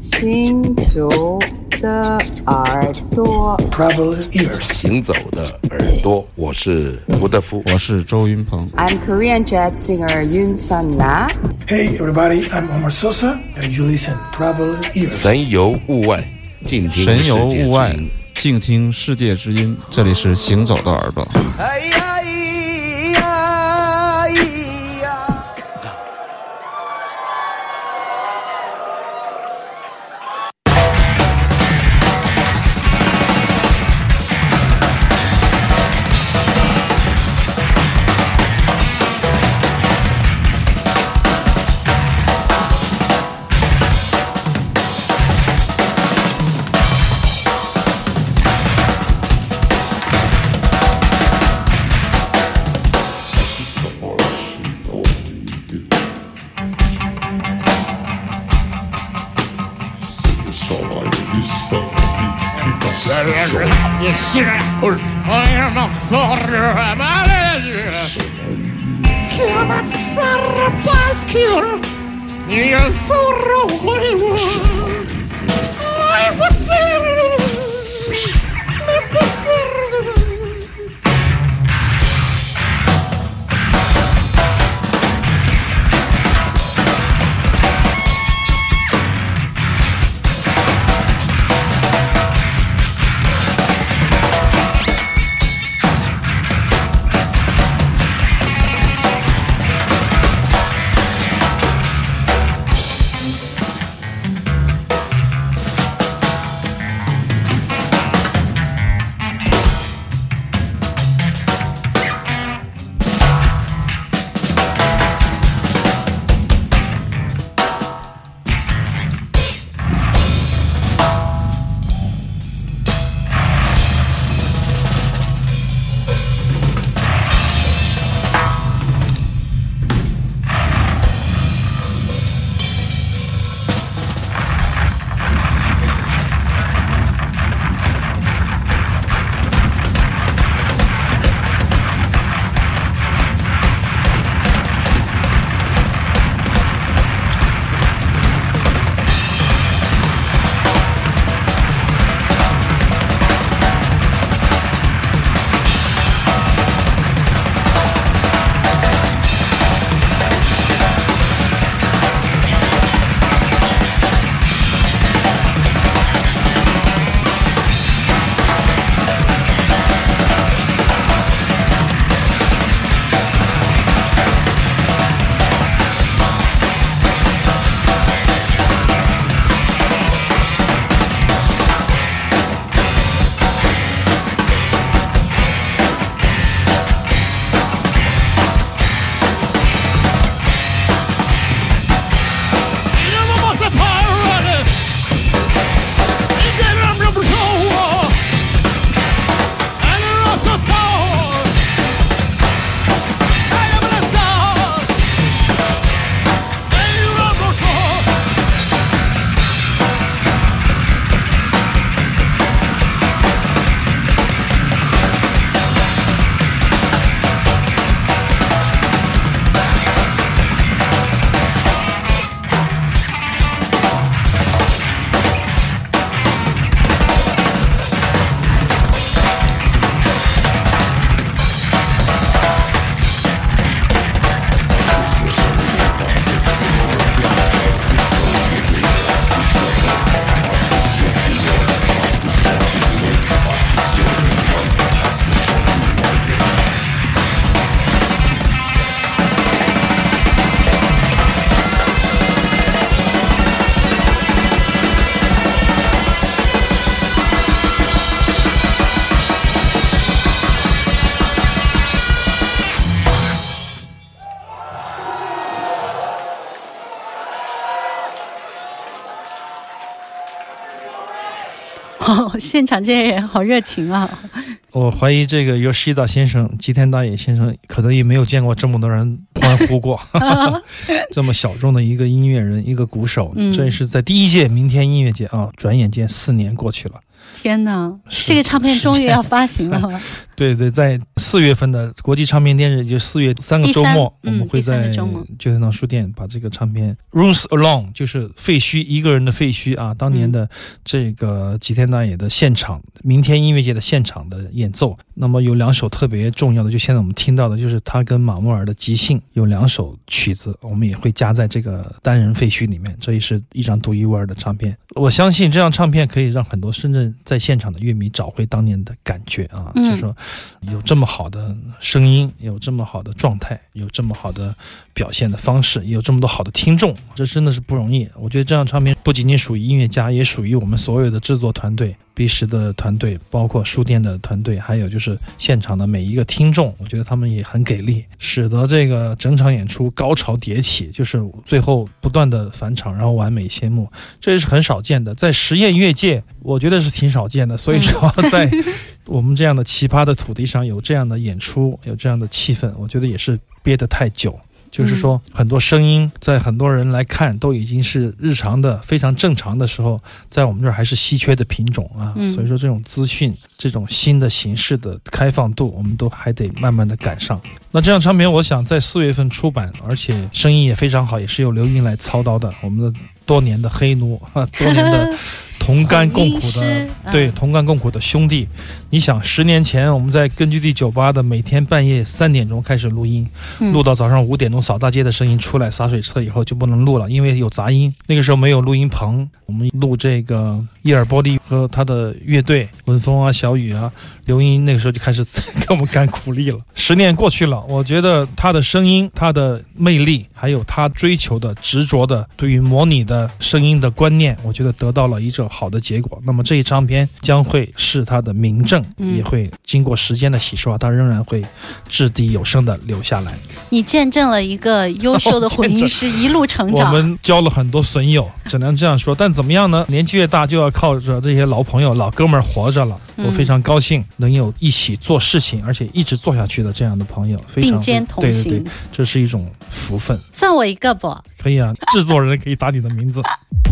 行走的耳朵，行走的耳朵，我是吴德夫，我是周云鹏。I'm Korean jazz singer Yun Sun Na. Hey everybody, I'm Omar Sosa and Julian. s Traveling ears，神游物外，神游物外，静听世界之音。这里是行走的耳朵。I am a sorry Тема царапаскир Я суровый I was 现场这些人好热情啊！我怀疑这个由西岛先生、吉田大野先生可能也没有见过这么多人欢呼过，这么小众的一个音乐人、一个鼓手，这是在第一届明天音乐节啊！转眼间四年过去了，天哪！这个唱片终于要发行了。对对，在四月份的国际唱片电日，就四月三个周末，我们会在吉天堂书店把这个唱片《Rooms Alone》就是废墟一个人的废墟啊，当年的这个吉田大野的现场，明天音乐节的现场的演奏。那么有两首特别重要的，就现在我们听到的，就是他跟马木尔的即兴，有两首曲子，我们也会加在这个单人废墟里面。这也是一张独一无二的唱片。我相信这张唱片可以让很多深圳在现场的乐迷找回当年的感觉啊，就是说。有这么好的声音，有这么好的状态，有这么好的表现的方式，有这么多好的听众，这真的是不容易。我觉得这张唱片不仅仅属于音乐家，也属于我们所有的制作团队。B 十的团队，包括书店的团队，还有就是现场的每一个听众，我觉得他们也很给力，使得这个整场演出高潮迭起，就是最后不断的返场，然后完美谢幕，这也是很少见的。在实验越界，我觉得是挺少见的。所以说，在我们这样的奇葩的土地上，有这样的演出，有这样的气氛，我觉得也是憋得太久。就是说，很多声音在很多人来看都已经是日常的、非常正常的时候，在我们这儿还是稀缺的品种啊。所以说，这种资讯、这种新的形式的开放度，我们都还得慢慢的赶上。那这张唱片，我想在四月份出版，而且声音也非常好，也是由刘云来操刀的。我们的多年的黑奴啊，多年的。同甘共苦的，对，同甘共苦的兄弟，你想，十年前我们在根据地酒吧的每天半夜三点钟开始录音，录到早上五点钟扫大街的声音出来，洒水车以后就不能录了，因为有杂音。那个时候没有录音棚，我们录这个伊尔波利和他的乐队文峰啊、小雨啊、刘英，那个时候就开始给我们干苦力了。十年过去了，我觉得他的声音、他的魅力，还有他追求的执着的对于模拟的声音的观念，我觉得得到了一种。好的结果，那么这一张片将会是他的名证，也会经过时间的洗刷，他仍然会掷地有声的留下来。你见证了一个优秀的婚 音师一路成长，我们交了很多损友，只能这样说。但怎么样呢？年纪越大，就要靠着这些老朋友、老哥们儿活着了。我非常高兴能有一起做事情，而且一直做下去的这样的朋友，非常对，这是一种福分。算我一个不可以啊，制作人可以打你的名字。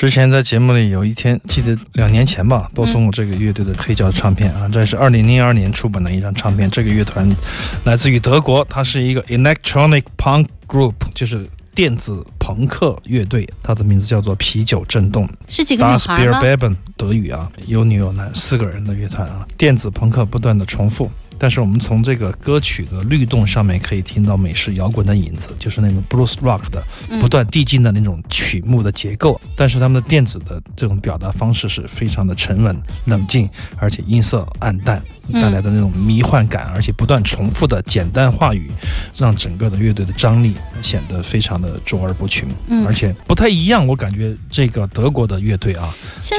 之前在节目里有一天，记得两年前吧，播送过这个乐队的黑胶唱片啊，这是二零零二年出版的一张唱片。这个乐团来自于德国，它是一个 electronic punk group，就是电子朋克乐队，它的名字叫做啤酒震动，是几个女孩吗？德语啊，有女有男四个人的乐团啊，电子朋克不断的重复，但是我们从这个歌曲的律动上面可以听到美式摇滚的影子，就是那种 blues rock 的不断递进的那种曲目的结构，但是他们的电子的这种表达方式是非常的沉稳冷静，而且音色暗淡带来的那种迷幻感，而且不断重复的简单话语，让整个的乐队的张力显得非常的卓尔不群，而且不太一样，我感觉这个德国的乐队啊，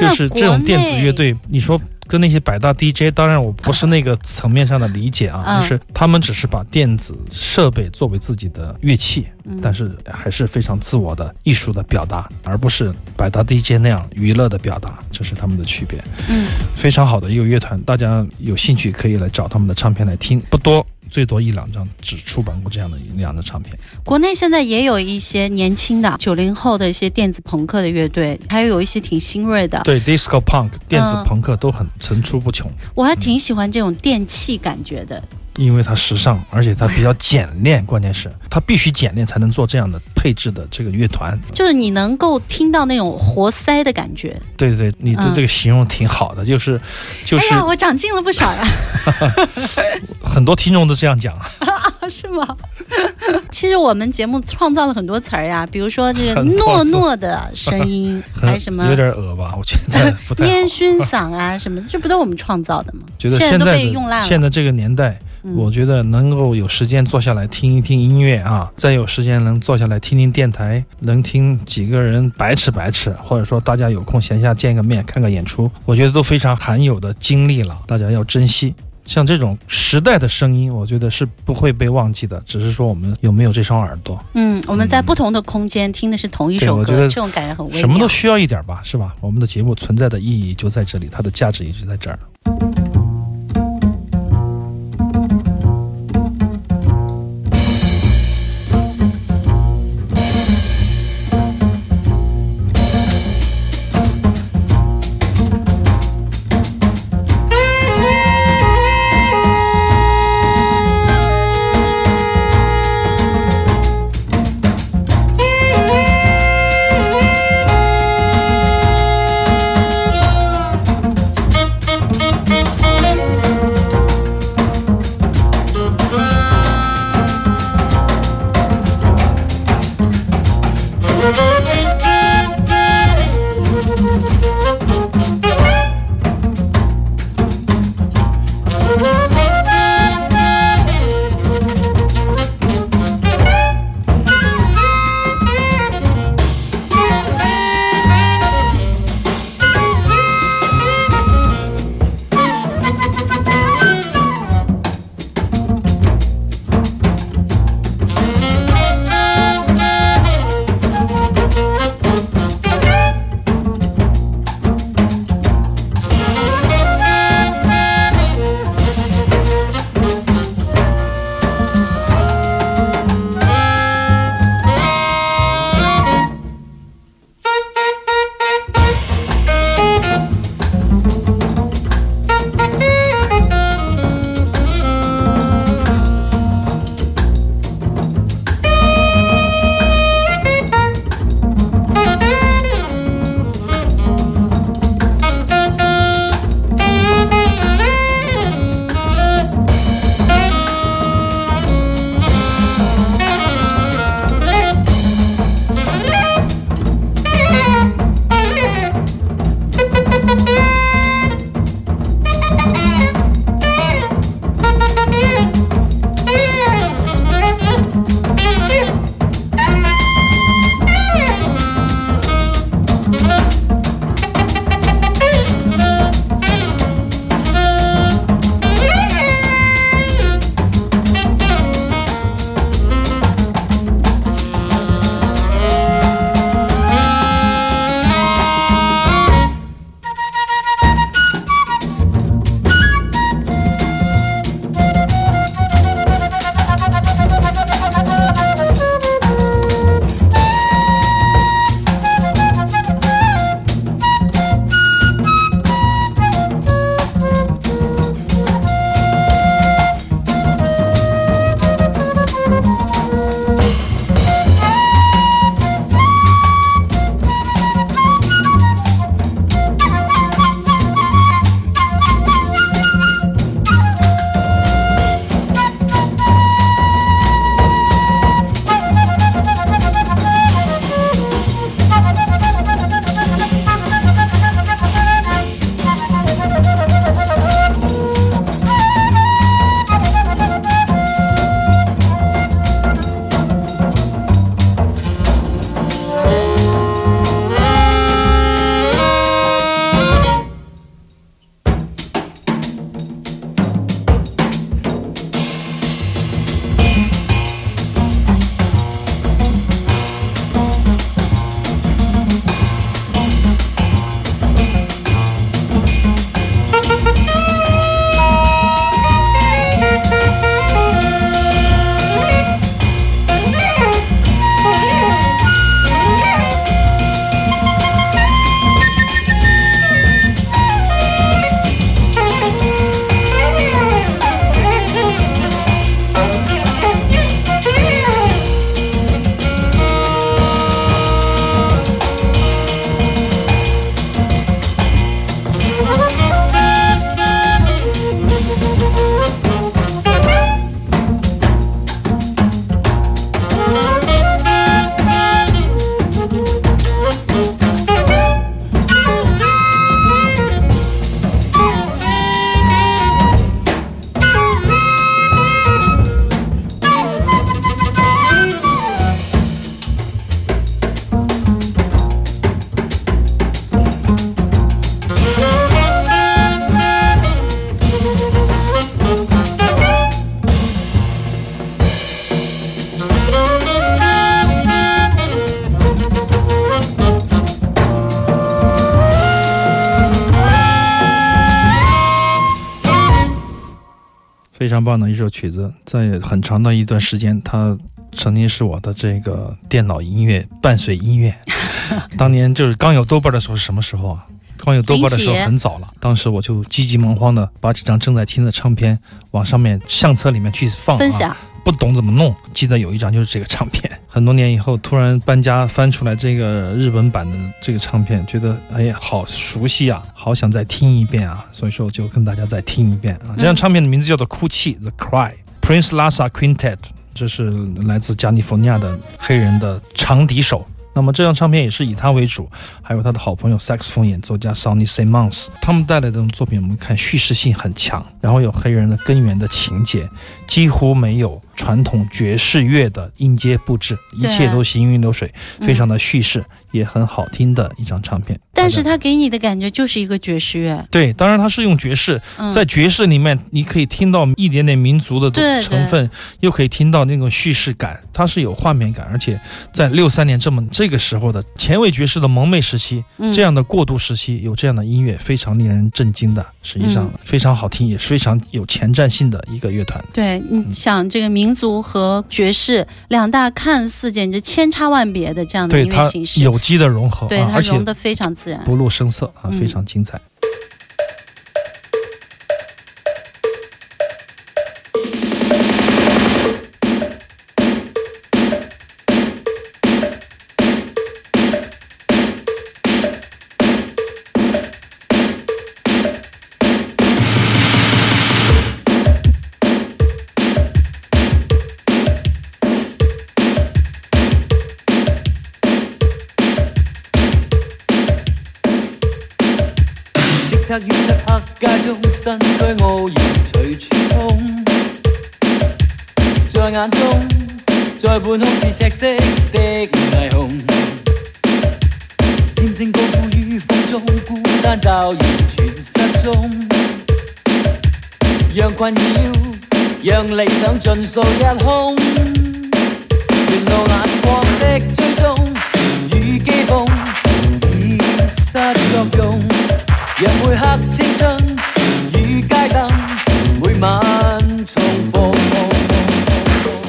就是这。电子乐队，你说跟那些百大 DJ，当然我不是那个层面上的理解啊，就是他们只是把电子设备作为自己的乐器，但是还是非常自我的艺术的表达，而不是百大 DJ 那样娱乐的表达，这是他们的区别。嗯，非常好的一个乐团，大家有兴趣可以来找他们的唱片来听，不多。最多一两张只出版过这样的那样的唱片。国内现在也有一些年轻的九零后的一些电子朋克的乐队，还有有一些挺新锐的。对，disco punk 电子朋克都很层出不穷。我还挺喜欢这种电器感觉的。因为它时尚，而且它比较简练，关键是它必须简练才能做这样的配置的这个乐团，就是你能够听到那种活塞的感觉。对对你的这个形容挺好的，就是，就是。哎呀，我长进了不少呀。很多听众都这样讲 是吗？其实我们节目创造了很多词儿呀，比如说这个糯糯的声音，还什么有点恶吧，我现在烟熏嗓啊什么，这不都我们创造的吗？觉得现在都被用烂了。现在这个年代。我觉得能够有时间坐下来听一听音乐啊，再有时间能坐下来听听电台，能听几个人白痴白痴，或者说大家有空闲下见个面、看个演出，我觉得都非常罕有的经历了，大家要珍惜。像这种时代的声音，我觉得是不会被忘记的，只是说我们有没有这双耳朵。嗯，我们在不同的空间听的是同一首歌，这种感觉很什么都需要一点吧，是吧？我们的节目存在的意义就在这里，它的价值也就在这儿。非常棒的一首曲子，在很长的一段时间，它曾经是我的这个电脑音乐伴随音乐。当年就是刚有豆瓣的时候，是什么时候啊？刚有豆包的时候很早了，当时我就急急忙慌的把几张正在听的唱片往上面相册里面去放，啊、不懂怎么弄。记得有一张就是这个唱片，很多年以后突然搬家翻出来这个日本版的这个唱片，觉得哎呀好熟悉啊，好想再听一遍啊，所以说就跟大家再听一遍啊。这张唱片的名字叫做《哭泣》（The Cry），Prince l a s s a Quintet，这是来自加利福尼亚的黑人的长笛手。那么这张唱片也是以他为主，还有他的好朋友 saxophone 演奏家 Sonny Simmons，他们带来的作品，我们看叙事性很强，然后有黑人的根源的情节，几乎没有传统爵士乐的音阶布置，一切都是行云流水，非常的叙事。也很好听的一张唱片，但是它给你的感觉就是一个爵士乐。对，当然它是用爵士，在爵士里面你可以听到一点点民族的成分，又可以听到那种叙事感，它是有画面感，而且在六三年这么这个时候的前卫爵士的萌妹时期，这样的过渡时期有这样的音乐非常令人震惊的，实际上非常好听，也是非常有前瞻性的一个乐团。对你想这个民族和爵士两大看似简直千差万别的这样的音乐形式。机的融合，对，它融的非常自然，不露声色啊，非常精彩。身居傲然，随处风在眼中，在半空是赤色的霓虹，尖声高呼于风中，孤单到完全失踪。让困扰，让理想尽扫一空，沿路眼光的追踪与讥讽，已失作用。让每刻青春。每晚重复，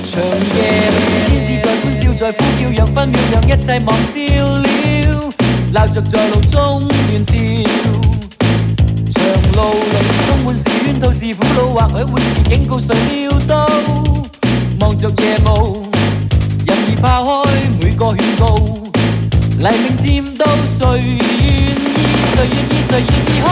长夜里，天使在欢笑，在呼叫，若分秒让一切忘掉了，闹着在路中断掉。长路里充满是冤套，是苦恼，或许会是警告，谁料到？望着夜雾，人儿抛开每个劝告，黎明渐到，谁愿意？谁愿意？谁愿意？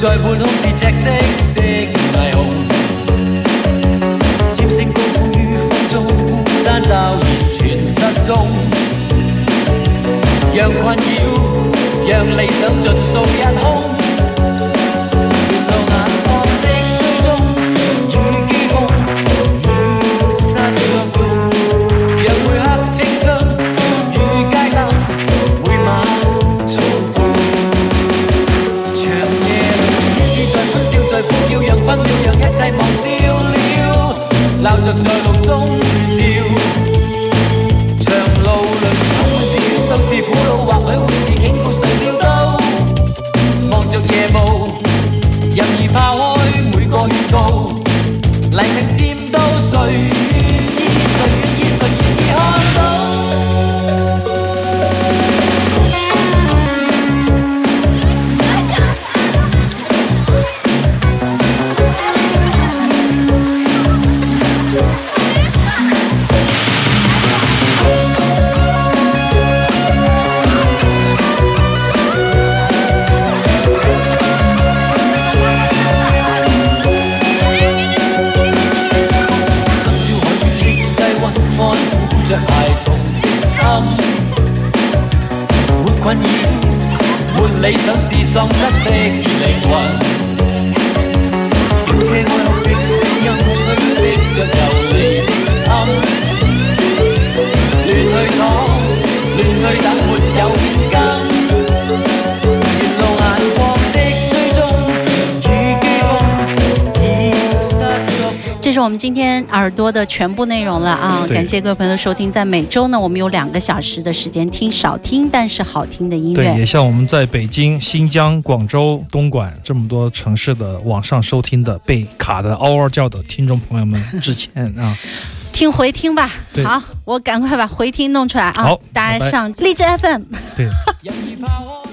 在半空是赤色的霓虹，千声高于风中，孤单骤然全失踪。让困扰，让理想尽扫一空。在路中。心是丧失的灵魂，乱车外的是印出逼着游离的心，乱去闯，乱去等。我们今天耳朵的全部内容了啊！感谢各位朋友的收听。在每周呢，我们有两个小时的时间听少听但是好听的音乐。对，也向我们在北京、新疆、广州、东莞这么多城市的网上收听的被卡的嗷嗷叫的听众朋友们致歉啊！听回听吧，好，我赶快把回听弄出来啊！好，大家上荔枝 FM。对。